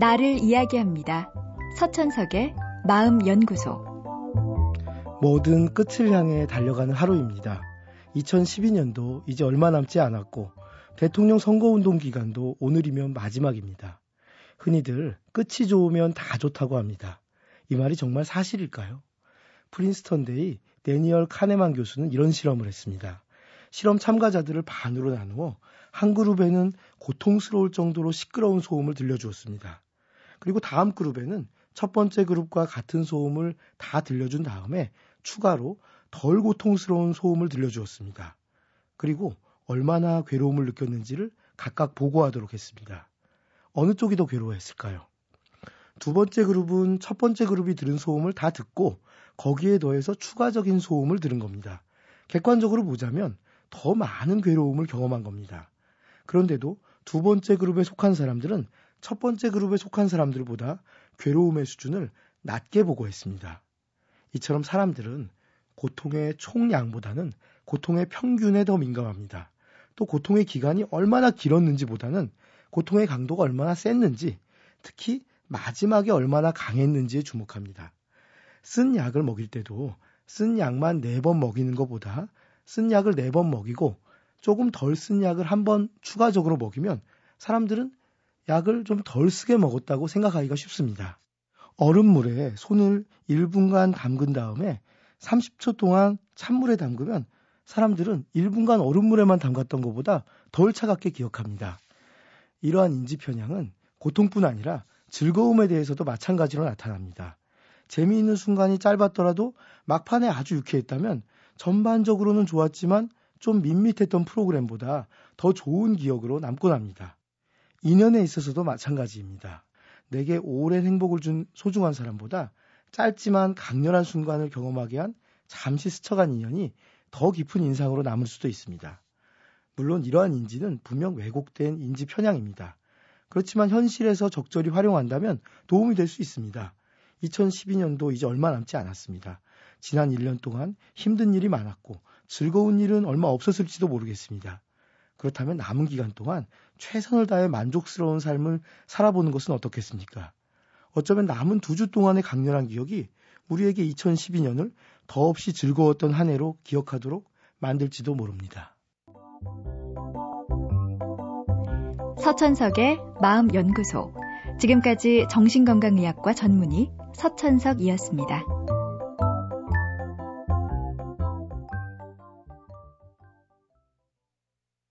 나를 이야기합니다. 서천석의 마음연구소. 모든 끝을 향해 달려가는 하루입니다. 2012년도 이제 얼마 남지 않았고 대통령 선거운동 기간도 오늘이면 마지막입니다. 흔히들 끝이 좋으면 다 좋다고 합니다. 이 말이 정말 사실일까요? 프린스턴대의 데니얼 카네만 교수는 이런 실험을 했습니다. 실험 참가자들을 반으로 나누어 한 그룹에는 고통스러울 정도로 시끄러운 소음을 들려주었습니다. 그리고 다음 그룹에는 첫 번째 그룹과 같은 소음을 다 들려준 다음에 추가로 덜 고통스러운 소음을 들려주었습니다. 그리고 얼마나 괴로움을 느꼈는지를 각각 보고하도록 했습니다. 어느 쪽이 더 괴로워했을까요? 두 번째 그룹은 첫 번째 그룹이 들은 소음을 다 듣고 거기에 더해서 추가적인 소음을 들은 겁니다. 객관적으로 보자면 더 많은 괴로움을 경험한 겁니다. 그런데도 두 번째 그룹에 속한 사람들은 첫 번째 그룹에 속한 사람들보다 괴로움의 수준을 낮게 보고했습니다. 이처럼 사람들은 고통의 총량보다는 고통의 평균에 더 민감합니다. 또 고통의 기간이 얼마나 길었는지보다는 고통의 강도가 얼마나 셌는지, 특히 마지막에 얼마나 강했는지에 주목합니다. 쓴 약을 먹일 때도 쓴 약만 네번 먹이는 것보다 쓴 약을 네 번 먹이고 조금 덜 쓴 약을 한 번 추가적으로 먹이면 사람들은 약을 좀 덜 쓰게 먹었다고 생각하기가 쉽습니다. 얼음물에 손을 1분간 담근 다음에 30초 동안 찬물에 담그면 사람들은 1분간 얼음물에만 담갔던 것보다 덜 차갑게 기억합니다. 이러한 인지 편향은 고통뿐 아니라 즐거움에 대해서도 마찬가지로 나타납니다. 재미있는 순간이 짧았더라도 막판에 아주 유쾌했다면 전반적으로는 좋았지만 좀 밋밋했던 프로그램보다 더 좋은 기억으로 남곤 합니다. 인연에 있어서도 마찬가지입니다. 내게 오랜 행복을 준 소중한 사람보다 짧지만 강렬한 순간을 경험하게 한 잠시 스쳐간 인연이 더 깊은 인상으로 남을 수도 있습니다. 물론 이러한 인지는 분명 왜곡된 인지 편향입니다. 그렇지만 현실에서 적절히 활용한다면 도움이 될 수 있습니다. 2012년도 이제 얼마 남지 않았습니다. 지난 1년 동안 힘든 일이 많았고 즐거운 일은 얼마 없었을지도 모르겠습니다. 그렇다면 남은 기간 동안 최선을 다해 만족스러운 삶을 살아보는 것은 어떻겠습니까? 어쩌면 남은 두 주 동안의 강렬한 기억이 우리에게 2012년을 더없이 즐거웠던 한 해로 기억하도록 만들지도 모릅니다. 서천석의 마음연구소. 지금까지 정신건강의학과 전문의 서천석이었습니다.